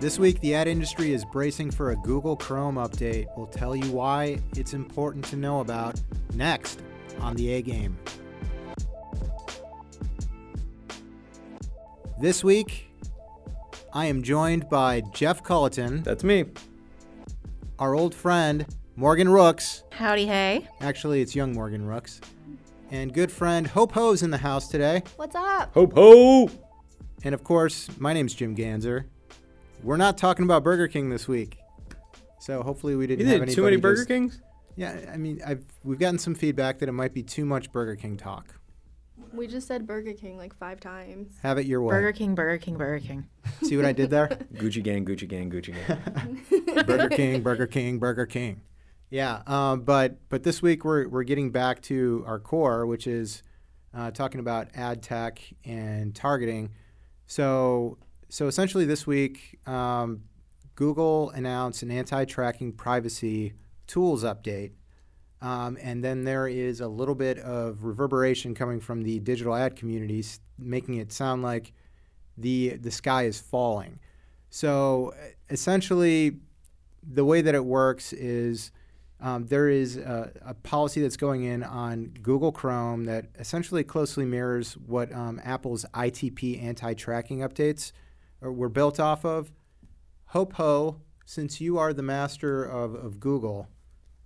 This week, the ad industry is bracing for a Google Chrome update. We'll tell you why it's important to know about next on the A Game. This week, I am joined by Jeff Culleton, That's me. our old friend Morgan Rooks. Howdy, hey. Actually, it's young Morgan Rooks. And good friend Hope Ho's in the house today. What's up? Hope ho! And of course, my name's Jim Ganzer. We're not talking about Burger King this week. So hopefully we didn't have did too many Burger just- Kings? Yeah, I mean, I've we've gotten some feedback that it might be too much Burger King talk. We just said Burger King like five times. Have it your way. Burger King, Burger King, Burger King. See what I did there? Gucci gang, Gucci gang, Gucci gang. Burger King, Burger King, Burger King. Yeah, um, but but this week we're we're getting back to our core, which is uh, talking about ad tech and targeting. So so essentially this week, um, Google announced an anti-tracking privacy tools update, um, and then there is a little bit of reverberation coming from the digital ad communities, making it sound like the the sky is falling. So essentially, the way that it works is um, there is a, a policy that's going in on Google Chrome that essentially closely mirrors what um, Apple's ITP anti-tracking updates are, were built off of. Hope Ho, since you are the master of, of Google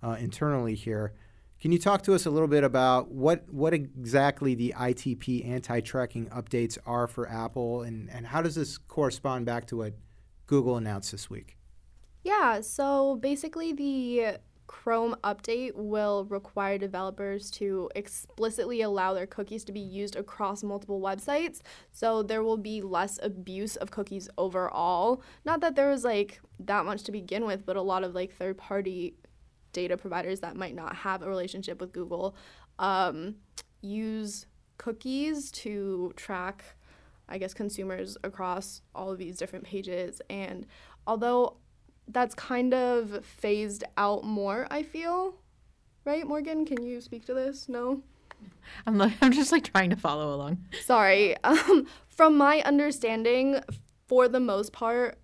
uh, internally here, can you talk to us a little bit about what, what exactly the ITP anti-tracking updates are for Apple and, and how does this correspond back to what Google announced this week? Yeah, so basically the Chrome update will require developers to explicitly allow their cookies to be used across multiple websites. So there will be less abuse of cookies overall. Not that there was like that much to begin with, but a lot of like third party data providers that might not have a relationship with Google um, use cookies to track, I guess, consumers across all of these different pages. And although that's kind of phased out more, I feel. Right, Morgan? Can you speak to this? No? I'm, like, I'm just like trying to follow along. Sorry. Um, from my understanding, for the most part,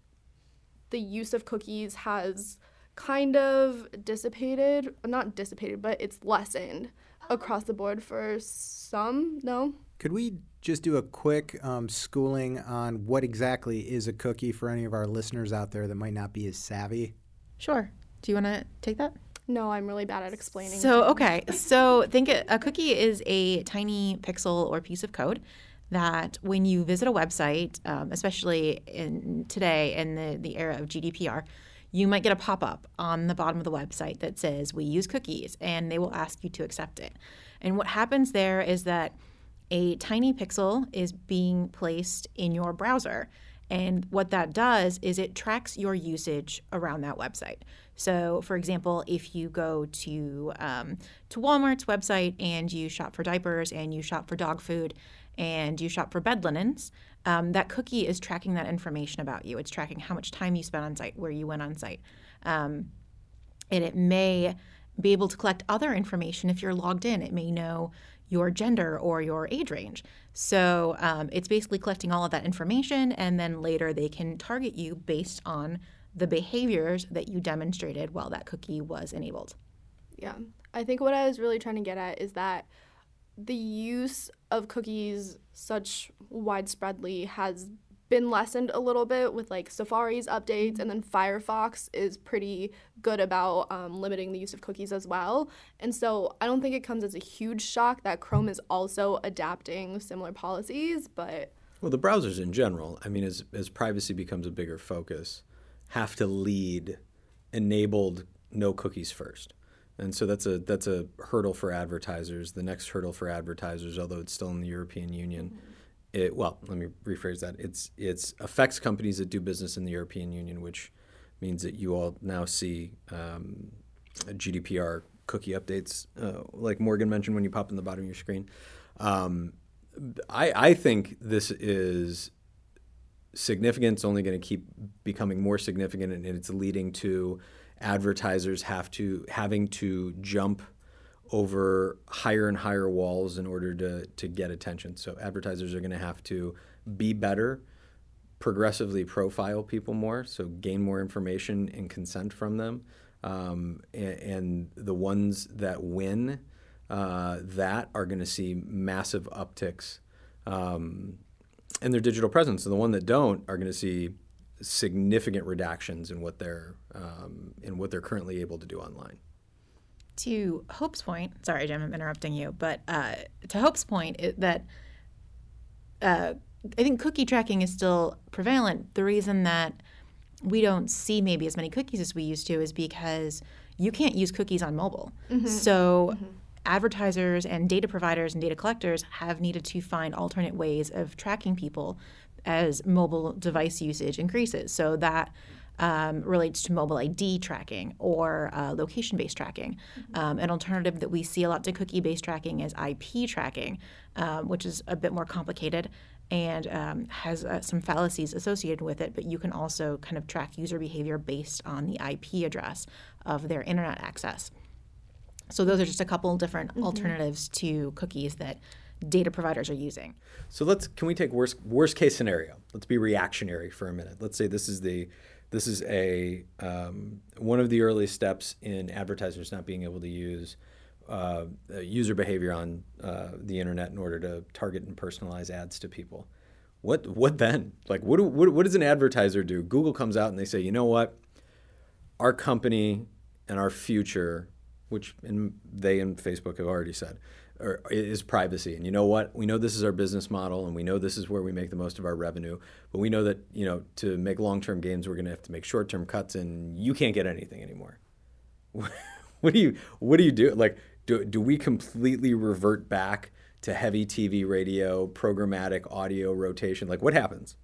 the use of cookies has kind of dissipated. Not dissipated, but it's lessened across the board for some. No? Could we just do a quick um, schooling on what exactly is a cookie for any of our listeners out there that might not be as savvy? Sure. Do you want to take that? No, I'm really bad at explaining. So, okay. So, think a cookie is a tiny pixel or piece of code that when you visit a website, um, especially in today in the, the era of GDPR, you might get a pop up on the bottom of the website that says, We use cookies, and they will ask you to accept it. And what happens there is that a tiny pixel is being placed in your browser. And what that does is it tracks your usage around that website. So, for example, if you go to um, to Walmart's website and you shop for diapers and you shop for dog food and you shop for bed linens, um, that cookie is tracking that information about you. It's tracking how much time you spent on site, where you went on site, um, and it may be able to collect other information if you're logged in. It may know your gender or your age range. So um, it's basically collecting all of that information, and then later they can target you based on the behaviors that you demonstrated while that cookie was enabled. Yeah. I think what I was really trying to get at is that the use of cookies such widespreadly has been lessened a little bit with like Safari's updates, and then Firefox is pretty good about um, limiting the use of cookies as well. And so I don't think it comes as a huge shock that Chrome is also adapting similar policies, but Well, the browsers in general, I mean, as, as privacy becomes a bigger focus, have to lead enabled no cookies first. And so that's a that's a hurdle for advertisers. The next hurdle for advertisers, although it's still in the European Union, it well, let me rephrase that. It's it's affects companies that do business in the European Union, which means that you all now see um, GDPR cookie updates, uh, like Morgan mentioned when you pop in the bottom of your screen. Um, I, I think this is significant. It's only going to keep becoming more significant, and it's leading to advertisers have to having to jump over higher and higher walls in order to to get attention. So advertisers are going to have to be better progressively profile people more, so gain more information and consent from them. Um, and, and, the ones that win uh, that are going to see massive upticks um, in their digital presence, and the one that don't are going to see significant reductions in what they're um, in what they're currently able to do online. To Hope's point, sorry, Jim, I'm interrupting you, but uh, to Hope's point, it, that uh, I think cookie tracking is still prevalent. The reason that we don't see maybe as many cookies as we used to is because you can't use cookies on mobile. Mm-hmm. So mm-hmm. advertisers and data providers and data collectors have needed to find alternate ways of tracking people as mobile device usage increases. So that um, relates to mobile ID tracking or uh, location based tracking. Mm-hmm. Um, an alternative that we see a lot to cookie based tracking is IP tracking, um, which is a bit more complicated and um, has uh, some fallacies associated with it, but you can also kind of track user behavior based on the IP address of their internet access. So, those are just a couple different mm-hmm. alternatives to cookies that data providers are using. So let's can we take worst worst case scenario? Let's be reactionary for a minute. Let's say this is the this is a um, one of the early steps in advertisers not being able to use uh, user behavior on uh, the internet in order to target and personalize ads to people. What what then? Like what, do, what what does an advertiser do? Google comes out and they say, you know what, our company and our future, which in, they and Facebook have already said, are, is privacy. And you know what? We know this is our business model, and we know this is where we make the most of our revenue. But we know that you know to make long-term gains, we're going to have to make short-term cuts, and you can't get anything anymore. what do you what do you do? Like do, do we completely revert back to heavy TV, radio, programmatic audio rotation? Like, what happens?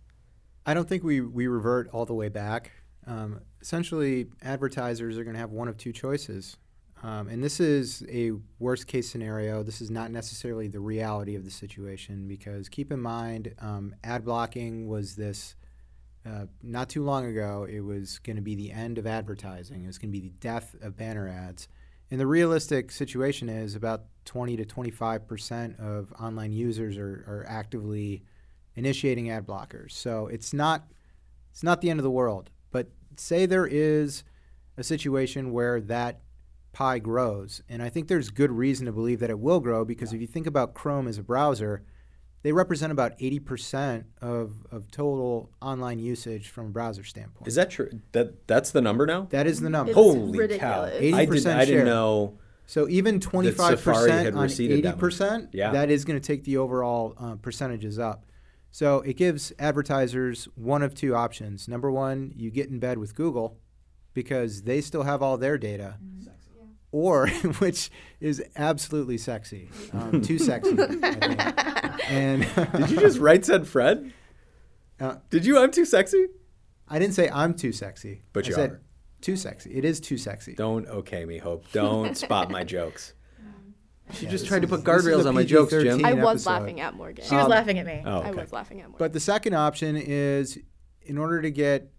I don't think we, we revert all the way back. Um, essentially, advertisers are going to have one of two choices. Um, and this is a worst case scenario. This is not necessarily the reality of the situation because keep in mind, um, ad blocking was this uh, not too long ago. It was going to be the end of advertising, it was going to be the death of banner ads. And the realistic situation is about 20 to 25 percent of online users are, are actively initiating ad blockers. So it's not it's not the end of the world. But say there is a situation where that pie grows, and I think there's good reason to believe that it will grow because yeah. if you think about Chrome as a browser, they represent about 80% of, of total online usage from a browser standpoint. Is that true? That that's the number now? That is the number. It's Holy ridiculous. cow. 80% I, did, I didn't know. So even 25% on 80%, yeah. that is going to take the overall uh, percentages up. So it gives advertisers one of two options. Number one, you get in bed with Google because they still have all their data. Mm-hmm. Or, which is absolutely sexy, um, too sexy. And did you just right said Fred? Uh, did you? I'm too sexy. I didn't say I'm too sexy. But I you said are. Too sexy. It is too sexy. Don't okay me, Hope. Don't spot my jokes. She yeah, just tried to put guardrails on my jokes, Jim. I was episode. laughing at Morgan. She was um, laughing at me. Oh, okay. I was laughing at Morgan. But the second option is in order to get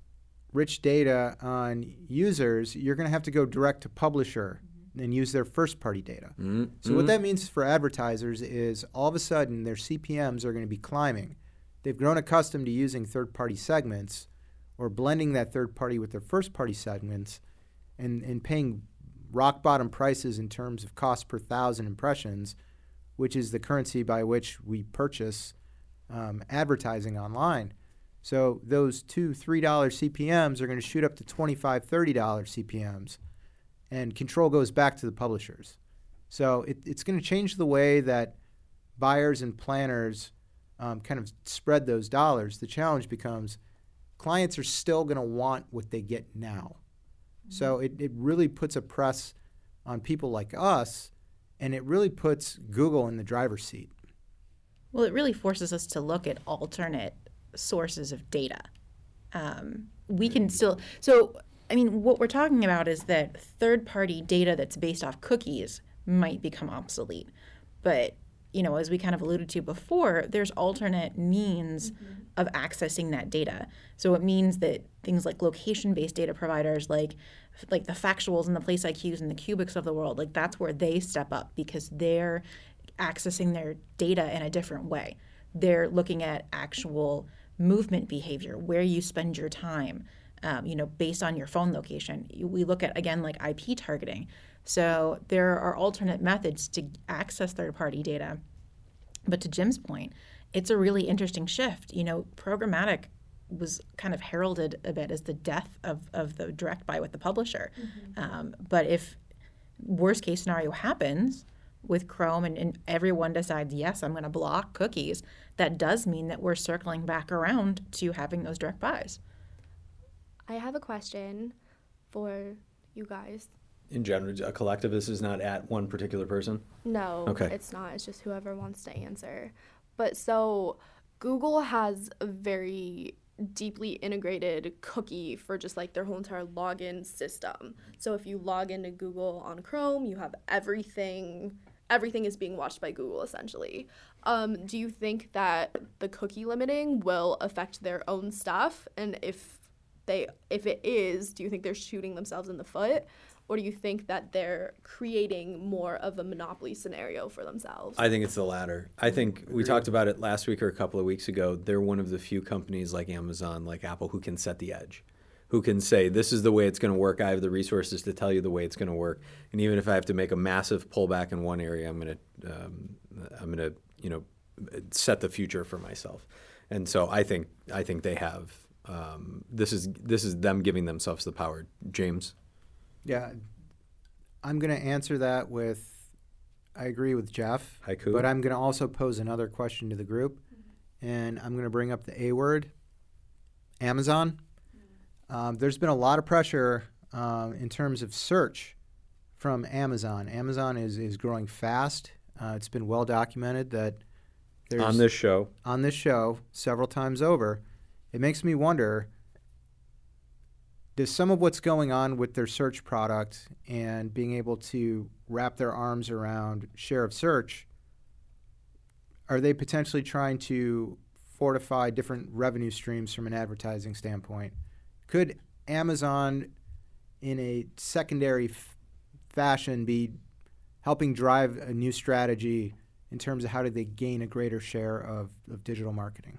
rich data on users, you're going to have to go direct to publisher and use their first party data. Mm-hmm. So, what that means for advertisers is all of a sudden their CPMs are going to be climbing. They've grown accustomed to using third party segments or blending that third party with their first party segments and, and paying rock bottom prices in terms of cost per thousand impressions, which is the currency by which we purchase um, advertising online. So those two, $3 CPMs are going to shoot up to $25, $30 CPMs and control goes back to the publishers. So it, it's going to change the way that buyers and planners um, kind of spread those dollars. The challenge becomes clients are still going to want what they get now. Mm-hmm. So it, it really puts a press on people like us, and it really puts Google in the driver's seat. Well, it really forces us to look at alternate sources of data. Um, we can still so I mean, what we're talking about is that third party data that's based off cookies might become obsolete. But, you know, as we kind of alluded to before, there's alternate means mm-hmm. of accessing that data. So it means that things like location based data providers like like the factuals and the PlaceIQs and the Cuebiqs of the world, like that's where they step up because they're accessing their data in a different way. They're looking at actual movement behavior, where you spend your time, um, you know, based on your phone location. We look at, again, like IP targeting. So there are alternate methods to access third party data. But to Jim's point, it's a really interesting shift. You know, programmatic was kind of heralded a bit as the death of, of the direct buy with the publisher. Mm-hmm. Um, but if worst case scenario happens with Chrome and, and everyone decides, yes, I'm going to block cookies, that does mean that we're circling back around to having those direct buys. I have a question for you guys. In general, a collective, this is not at one particular person? No, okay. it's not. It's just whoever wants to answer. But so Google has a very deeply integrated cookie for just like their whole entire login system. So if you log into Google on Chrome, you have everything everything is being watched by Google essentially. Um, do you think that the cookie limiting will affect their own stuff? And if they if it is, do you think they're shooting themselves in the foot? or do you think that they're creating more of a monopoly scenario for themselves? I think it's the latter. I think we talked about it last week or a couple of weeks ago. They're one of the few companies like Amazon, like Apple, who can set the edge, who can say, this is the way it's going to work. I have the resources to tell you the way it's going to work. And even if I have to make a massive pullback in one area, I'm going to, um, I'm going to, you know, set the future for myself. And so I think, I think they have. Um, this is this is them giving themselves the power. James. Yeah, I'm going to answer that with I agree with Jeff. Haiku. But I'm going to also pose another question to the group, and I'm going to bring up the A word, Amazon. Um, there's been a lot of pressure um, in terms of search from Amazon. Amazon is is growing fast. Uh, it's been well documented that there's on this show on this show several times over. It makes me wonder does some of what's going on with their search product and being able to wrap their arms around share of search are they potentially trying to fortify different revenue streams from an advertising standpoint? Could amazon in a secondary f- fashion be helping drive a new strategy in terms of how do they gain a greater share of, of digital marketing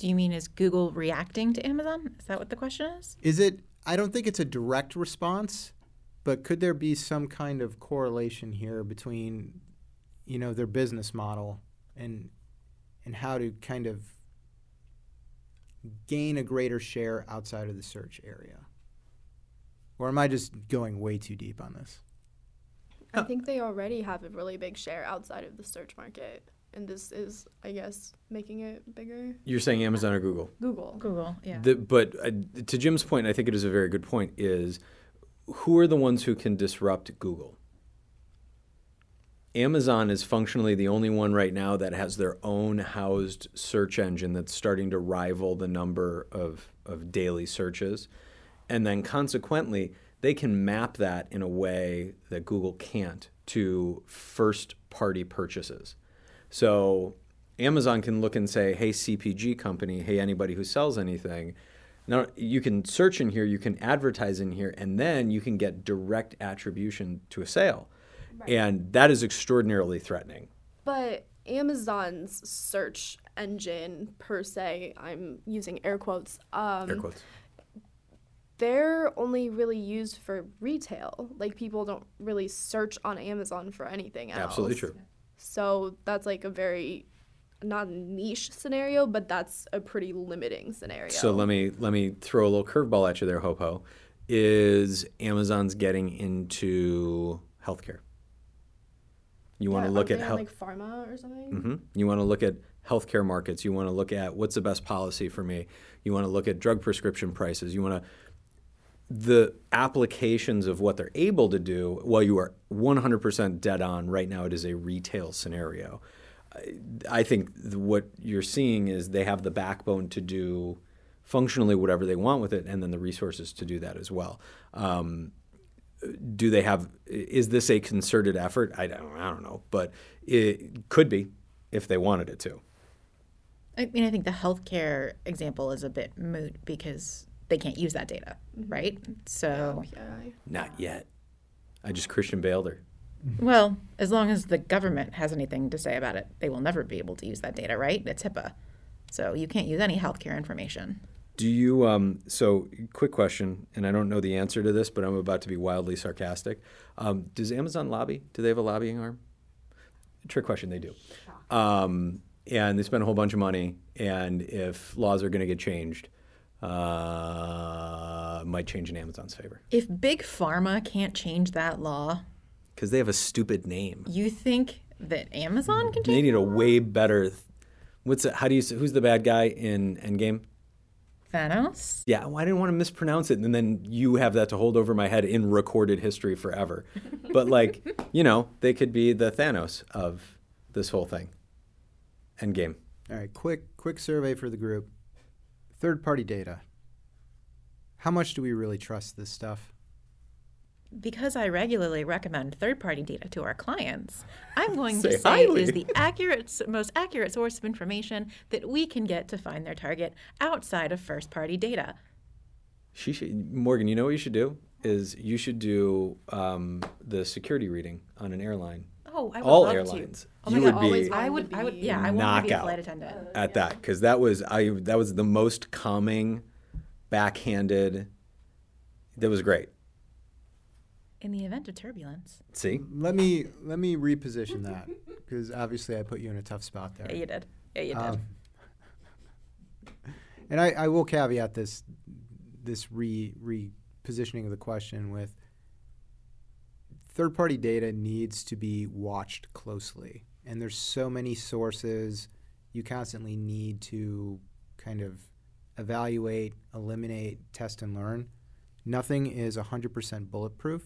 do you mean is Google reacting to Amazon? Is that what the question is? Is it I don't think it's a direct response, but could there be some kind of correlation here between, you know, their business model and and how to kind of gain a greater share outside of the search area? Or am I just going way too deep on this? I think they already have a really big share outside of the search market and this is, I guess, making it bigger. You're saying Amazon or Google? Google. Google, yeah. The, but uh, to Jim's point, I think it is a very good point. Is who are the ones who can disrupt Google? Amazon is functionally the only one right now that has their own housed search engine that's starting to rival the number of, of daily searches. And then consequently, they can map that in a way that Google can't to first party purchases. So Amazon can look and say, hey, CPG company, hey, anybody who sells anything. Now, you can search in here, you can advertise in here, and then you can get direct attribution to a sale. Right. And that is extraordinarily threatening. But Amazon's search engine, per se, I'm using air quotes. Um, air quotes. They're only really used for retail. Like people don't really search on Amazon for anything else. Absolutely true. So that's like a very not a niche scenario, but that's a pretty limiting scenario. So let me let me throw a little curveball at you there, Hopo. Is Amazon's getting into healthcare? You want to look at health, like pharma or something. Mm-hmm. You want to look at healthcare markets. You want to look at what's the best policy for me. You want to look at drug prescription prices. You want to the applications of what they're able to do, while you are 100% dead on, right now it is a retail scenario. I think what you're seeing is they have the backbone to do functionally whatever they want with it, and then the resources to do that as well. Um, do they have? Is this a concerted effort? I don't. I don't know, but it could be if they wanted it to. I mean, I think the healthcare example is a bit moot because they can't use that data, mm-hmm. right? So not yet. I just Christian bailed her. Well, as long as the government has anything to say about it, they will never be able to use that data, right? It's HIPAA. So you can't use any healthcare information. Do you? Um, so, quick question, and I don't know the answer to this, but I'm about to be wildly sarcastic. Um, does Amazon lobby? Do they have a lobbying arm? Trick question. They do. Um, and they spend a whole bunch of money. And if laws are going to get changed, uh, might change in Amazon's favor If big pharma can't change that law, because they have a stupid name. you think that Amazon can They need a way better. th- What's it, how do you? say- Who's the bad guy in Endgame? Thanos? Yeah, well, I didn't want to mispronounce it, and then you have that to hold over my head in recorded history forever. But like, you know, they could be the Thanos of this whole thing. Endgame. All right, quick quick survey for the group. Third party data. How much do we really trust this stuff? Because I regularly recommend third-party data to our clients, I'm going Say to say highly. it is the accurate, most accurate source of information that we can get to find their target outside of first-party data. She should, Morgan, you know what you should do is you should do um, the security reading on an airline. Oh, I would All love airlines. To. Oh you God, would be I would, to I would, be yeah, I want to be a flight attendant. at that because that was I that was the most calming, backhanded. That was great. In the event of turbulence, See, Let me let me reposition that because obviously I put you in a tough spot there. yeah, you did. Yeah, you did. Um, and I, I will caveat this this re repositioning of the question with third party data needs to be watched closely. And there's so many sources you constantly need to kind of evaluate, eliminate, test and learn. Nothing is 100% bulletproof.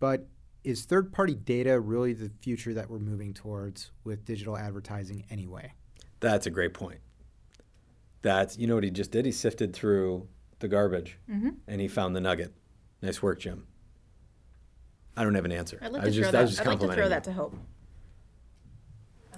But is third party data really the future that we're moving towards with digital advertising anyway? that's a great point. That's you know what he just did. He sifted through the garbage Mm-hmm. and he found the nugget. Nice work, Jim. I don't have an answer. I'd like I to was throw just, I that. was just I'd like to throw that to Hope.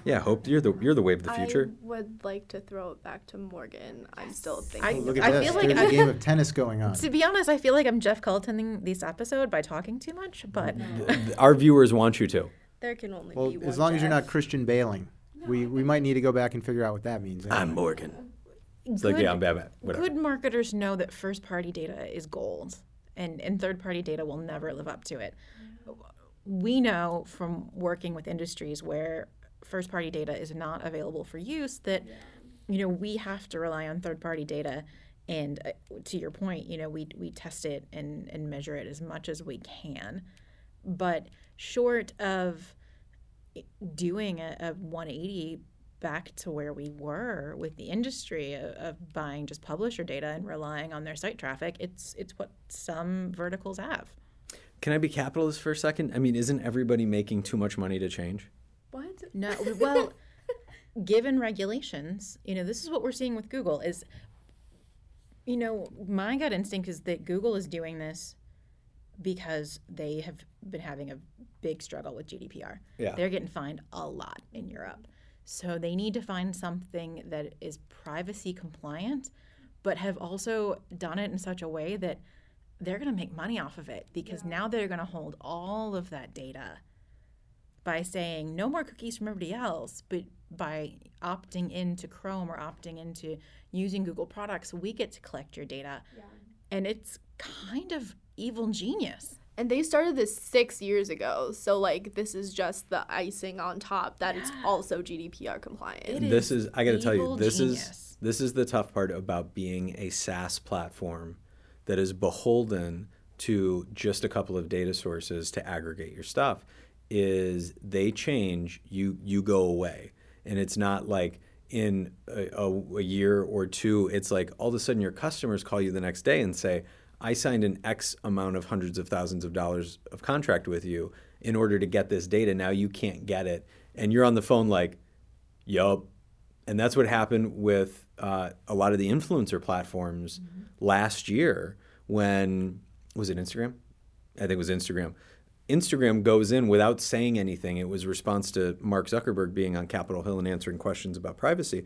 Yeah, Hope, you're the you're the wave of the future. I would like to throw it back to Morgan. I'm still I- thinking. Look at I this. feel like There's I- a game of tennis going on. To be honest, I feel like I'm Jeff Culliton this episode by talking too much, but Our viewers want you to. there can only Well, be one. as long as you're not Jeff. Christian Bailing, we, we might need to go back and figure out what that means. I'm Morgan. It's like good, yeah, I'm Batman. Whatever. good marketers know that first party data is gold and, and third party data will never live up to it. We know from working with industries where first party data is not available for use that you know we have to rely on third party data. And uh, to your point you know we, we test it and, and measure it as much as we can. But short of doing a, a 180 back to where we were with the industry of, of buying just publisher data and relying on their site traffic it's it's what some verticals have Can I be capitalist for a second? I mean, isn't everybody making too much money to change? What? No, well, given regulations, you know, this is what we're seeing with Google is you know, my gut instinct is that Google is doing this because they have been having a big struggle with GDPR. Yeah. They're getting fined a lot in Europe. So they need to find something that is privacy compliant but have also done it in such a way that they're going to make money off of it because now they're going to hold all of that data by saying no more cookies from everybody else, but by opting into Chrome or opting into using Google products, we get to collect your data. And it's kind of evil genius. And they started this six years ago, so like this is just the icing on top that it's also GDPR compliant. It this is is I got to tell you evil this is this is the tough part about being a SaaS platform that is beholden to just a couple of data sources to aggregate your stuff is they change you you go away. And it's not like in a, a, a year or two it's like all of a sudden your customers call you the next day and say I signed an X amount of hundreds of thousands of dollars of contract with you in order to get this data now you can't get it and you're on the phone like yup and that's what happened with uh, a lot of the influencer platforms last year when was it Instagram? I think it was Instagram. Instagram goes in without saying anything. It was response to Mark Zuckerberg being on Capitol Hill and answering questions about privacy.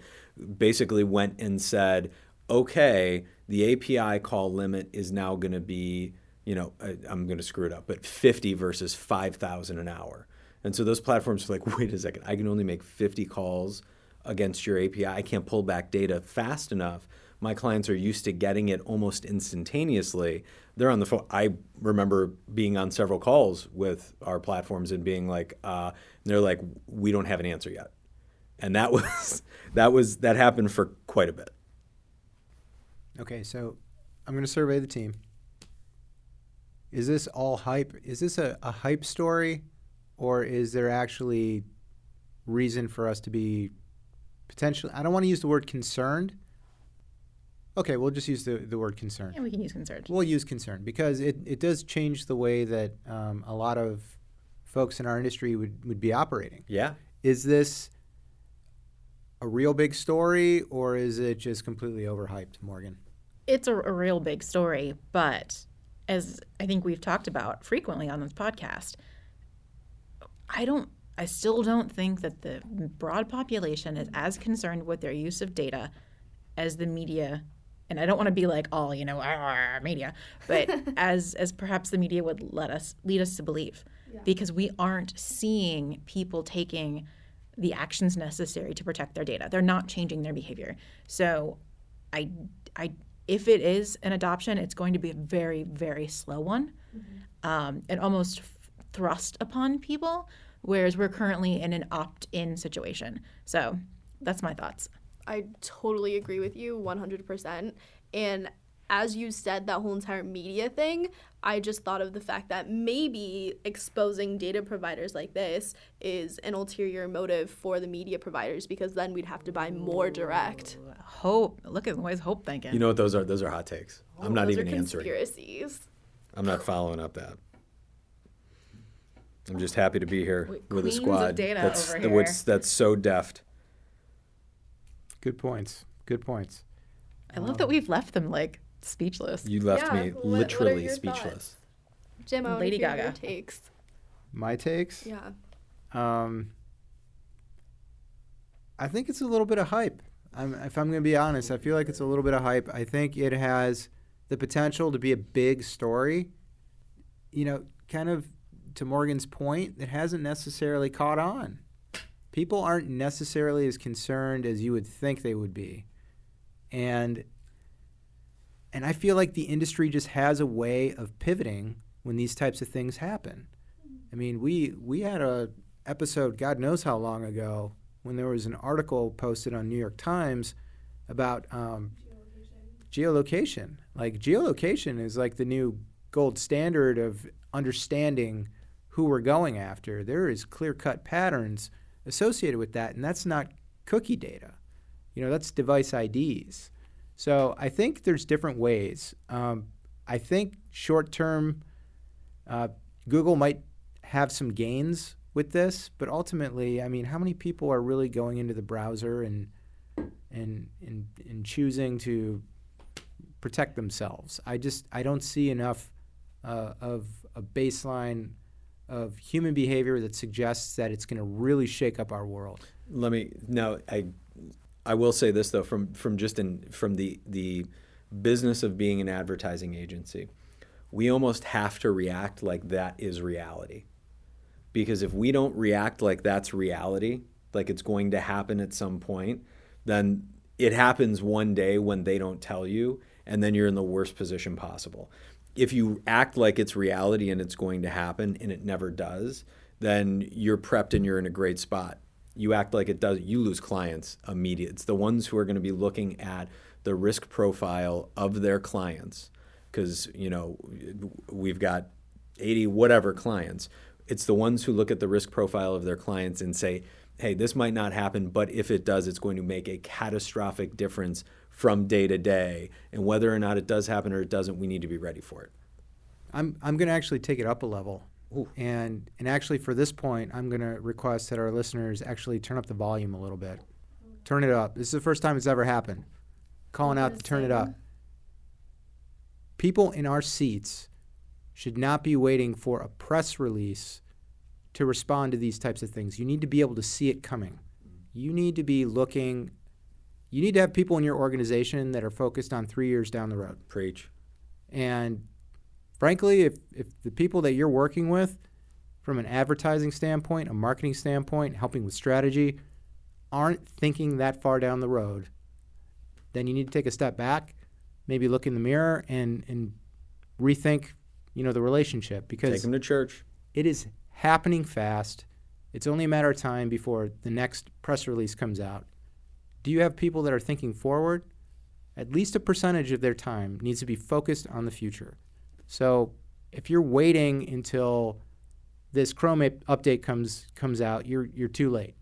Basically went and said, "Okay, the API call limit is now going to be, you know, I, I'm going to screw it up, but 50 versus 5,000 an hour." And so those platforms are like, "Wait a second, I can only make 50 calls against your API. I can't pull back data fast enough. My clients are used to getting it almost instantaneously. They're on the phone. I remember being on several calls with our platforms and being like, uh, they're like, we don't have an answer yet, and that was that was that happened for quite a bit. Okay, so I'm going to survey the team. Is this all hype? Is this a, a hype story, or is there actually reason for us to be potentially? I don't want to use the word concerned. Okay, we'll just use the, the word concerned. And we can use concerned. We'll use concerned because it, it does change the way that um, a lot of folks in our industry would, would be operating. Yeah. Is this a real big story or is it just completely overhyped, Morgan? It's a, a real big story, but as I think we've talked about frequently on this podcast, I don't I still don't think that the broad population is as concerned with their use of data as the media and I don't want to be like all you know "Arr, media, but as as perhaps the media would let us lead us to believe, because we aren't seeing people taking the actions necessary to protect their data. They're not changing their behavior. So, I I if it is an adoption, it's going to be a very very slow one, um, and almost f- thrust upon people. Whereas we're currently in an opt-in situation. So that's my thoughts. I totally agree with you 100%. And as you said, that whole entire media thing, I just thought of the fact that maybe exposing data providers like this is an ulterior motive for the media providers because then we'd have to buy more direct. Hope. Look at the ways Hope thinking. You know what those are? Those are hot takes. I'm oh, not Those even are answering. conspiracies. I'm not following up that. I'm just happy to be here Wait, with a queens of squad data that's over here. what's- that's so deft. Good points. Good points. I love that we've left them like speechless. You left Yeah, me what- what literally your speechless. thoughts? Jim, I Lady to hear your Gaga. takes. My takes? Yeah. Um, I think it's a little bit of hype. I'm, if I'm going to be honest, I feel like it's a little bit of hype. I think it has the potential to be a big story. You know, kind of to Morgan's point, it hasn't necessarily caught on. People aren't necessarily as concerned as you would think they would be. And and I feel like the industry just has a way of pivoting when these types of things happen. I mean, we we had a episode, God knows how long ago, when there was an article posted on New York Times about um, geolocation. Like geolocation is like the new gold standard of understanding who we're going after. There is clear-cut patterns associated with that, and that's not cookie data. You know, that's device IDs. So I think there's different ways. Um, I think short-term, uh, Google might have some gains with this, but ultimately, I mean, how many people are really going into the browser and and and, and choosing to protect themselves? I just I don't see enough uh, of a baseline of human behavior that suggests that it's going to really shake up our world. Let me now. I I will say this though, from from just in from the the business of being an advertising agency, we almost have to react like that is reality. Because if we don't react like that's reality, like it's going to happen at some point, then it happens one day when they don't tell you, and then you're in the worst position possible. If you act like it's reality and it's going to happen and it never does, then you're prepped and you're in a great spot. You act like it does, you lose clients immediate. It's the ones who are going to be looking at the risk profile of their clients because, you know, we've got 80 whatever clients. It's the ones who look at the risk profile of their clients and say, hey, this might not happen, but if it does, it's going to make a catastrophic difference from day to day. And whether or not it does happen or it doesn't, we need to be ready for it. I'm I'm going to actually take it up a level. And and actually for this point, I'm going to request that our listeners actually turn up the volume a little bit. Turn it up. This is the first time it's ever happened. Calling out to turn it up. People in our seats should not be waiting for a press release to respond to these types of things. You need to be able to see it coming. You need to be looking you need to have people in your organization that are focused on 3 years down the road. Preach. And frankly, if, if the people that you're working with, from an advertising standpoint, a marketing standpoint, helping with strategy, aren't thinking that far down the road, then you need to take a step back, maybe look in the mirror and and rethink, you know, the relationship Take because them to church. it is happening fast. It's only a matter of time before the next press release comes out. Do you have people that are thinking forward? At least a percentage of their time needs to be focused on the future. So if you're waiting until this Chrome update comes comes out, you're you're too late.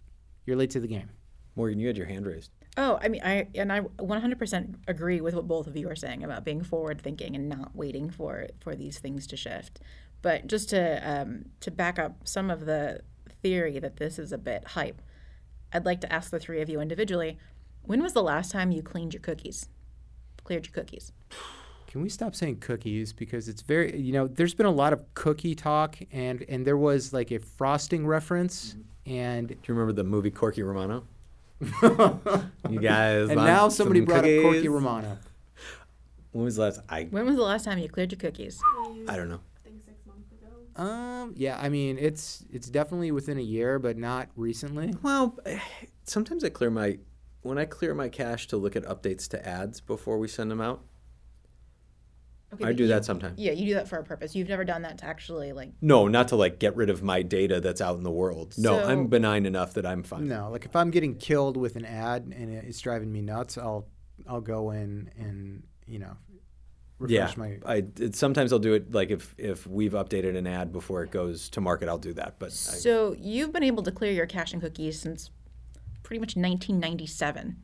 You're late to the game. Morgan, you had your hand raised. Oh, I mean, I and I 100% agree with what both of you are saying about being forward thinking and not waiting for for these things to shift. But just to um, to back up some of the theory that this is a bit hype, I'd like to ask the three of you individually: When was the last time you cleaned your cookies? Cleared your cookies? Can we stop saying cookies because it's very you know there's been a lot of cookie talk and and there was like a frosting reference and Do you remember the movie Corky Romano? you guys. and now somebody some brought up Corky? Romano. When was the last? I When was the last time you cleared your cookies? I don't know. I think six months ago. Um, yeah, I mean it's it's definitely within a year, but not recently. Well, sometimes I clear my when I clear my cache to look at updates to ads before we send them out. Okay, I do you- that sometimes. Yeah, you do that for a purpose. You've never done that to actually like. No, not to like get rid of my data that's out in the world. No, So- I'm benign enough that I'm fine. No, like if I'm getting killed with an ad and it's driving me nuts, I'll I'll go in and you know Yeah, refresh my. I it, sometimes I'll do it like if if we've updated an ad before it goes to market, I'll do that. But I, So you've been able to clear your cache and cookies since pretty much 1997.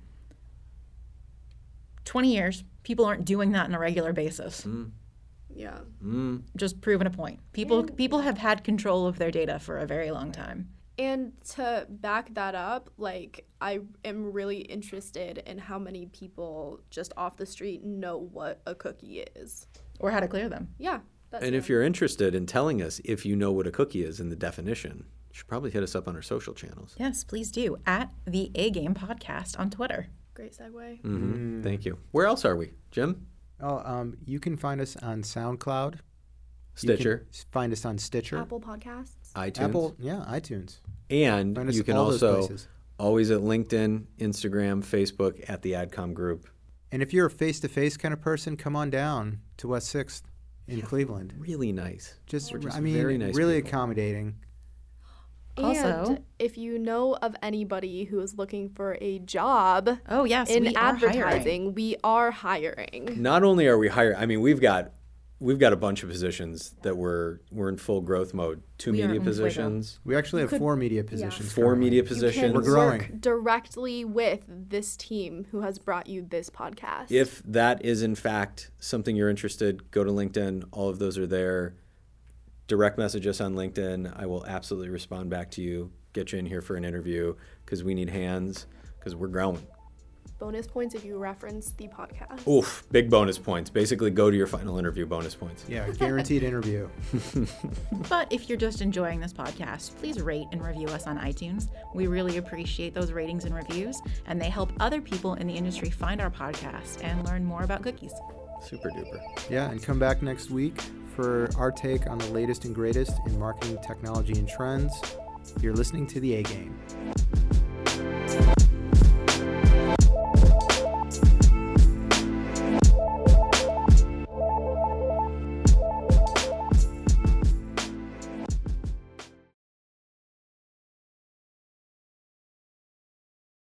20 years. People aren't doing that on a regular basis. Yeah. mm, Just proving a point. People people have had control of their data for a very long time. And to back that up, like I am really interested in how many people just off the street know what a cookie is. Or how to clear them. Yeah. That's and if you're interested in telling us if you know what a cookie is in the definition, you should probably hit us up on our social channels. Yes, please do. At the A Game Podcast on Twitter. Great segue. hmm Thank you. Where else are we, Jim? Oh, um, you can find us on SoundCloud. You can Stitcher, find us on Stitcher, Apple Podcasts. iTunes, Apple, yeah, iTunes. and you can also always at LinkedIn, Instagram, Facebook at the Adcom Group. And if you're a face-to-face kind of person, come on down to West Sixth in Cleveland. Really nice. Just, just I mean, very nice really people. accommodating. Also- and if you know of anybody who is looking for a job Oh yes, in we are advertising, we are hiring. Not only are we hiring, I mean, we've got we've got a bunch of positions that we're we're in full growth mode. Two We media positions, We actually have could- four media positions. four currently. media You positions. can We're growing. work directly with this team who has brought you this podcast. If that is in fact something you're interested, go to LinkedIn. All of those are there. Direct message us on LinkedIn. I will absolutely respond back to you. Get you in here for an interview because we need hands because we're growing. bonus points if you reference the podcast. Oof, big bonus points. Basically, go to your final interview bonus points. Yeah, guaranteed interview. But if you're just enjoying this podcast, please rate and review us on iTunes. We really appreciate those ratings and reviews, and they help other people in the industry find our podcast and learn more about cookies. Super duper. Yeah, and come back next week for our take on the latest and greatest in marketing technology and trends. You're listening to the A Game.